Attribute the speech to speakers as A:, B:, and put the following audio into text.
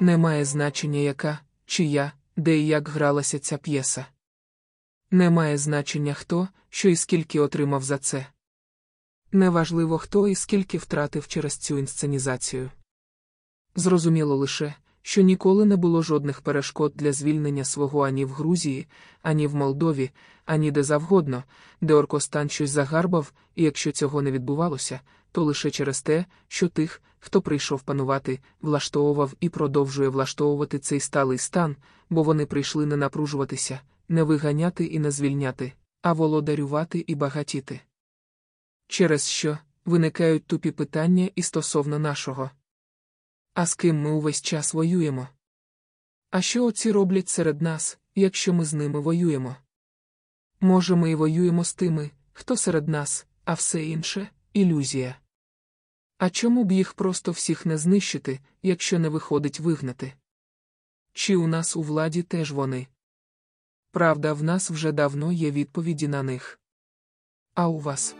A: Не має значення, яка, чия, де і як гралася ця п'єса. Не має значення хто, що і скільки отримав за це. Неважливо, хто і скільки втратив через цю інсценізацію. Зрозуміло лише, що ніколи не було жодних перешкод для звільнення свого ані в Грузії, ані в Молдові, ані де завгодно, де Оркостан щось загарбав, і якщо цього не відбувалося, то лише через те, що тих, хто прийшов панувати, влаштовував і продовжує влаштовувати цей сталий стан, бо вони прийшли не напружуватися, не виганяти і не звільняти, а володарювати і багатіти. Через що виникають тупі питання і стосовно нашого. А з ким ми увесь час воюємо? А що оці роблять серед нас, якщо ми з ними воюємо? Може, ми і воюємо з тими, хто серед нас, а все інше ілюзія. А чому б їх просто всіх не знищити, якщо не виходить вигнати? Чи у нас у владі теж вони? Правда, в нас вже давно є відповіді на них. А у вас?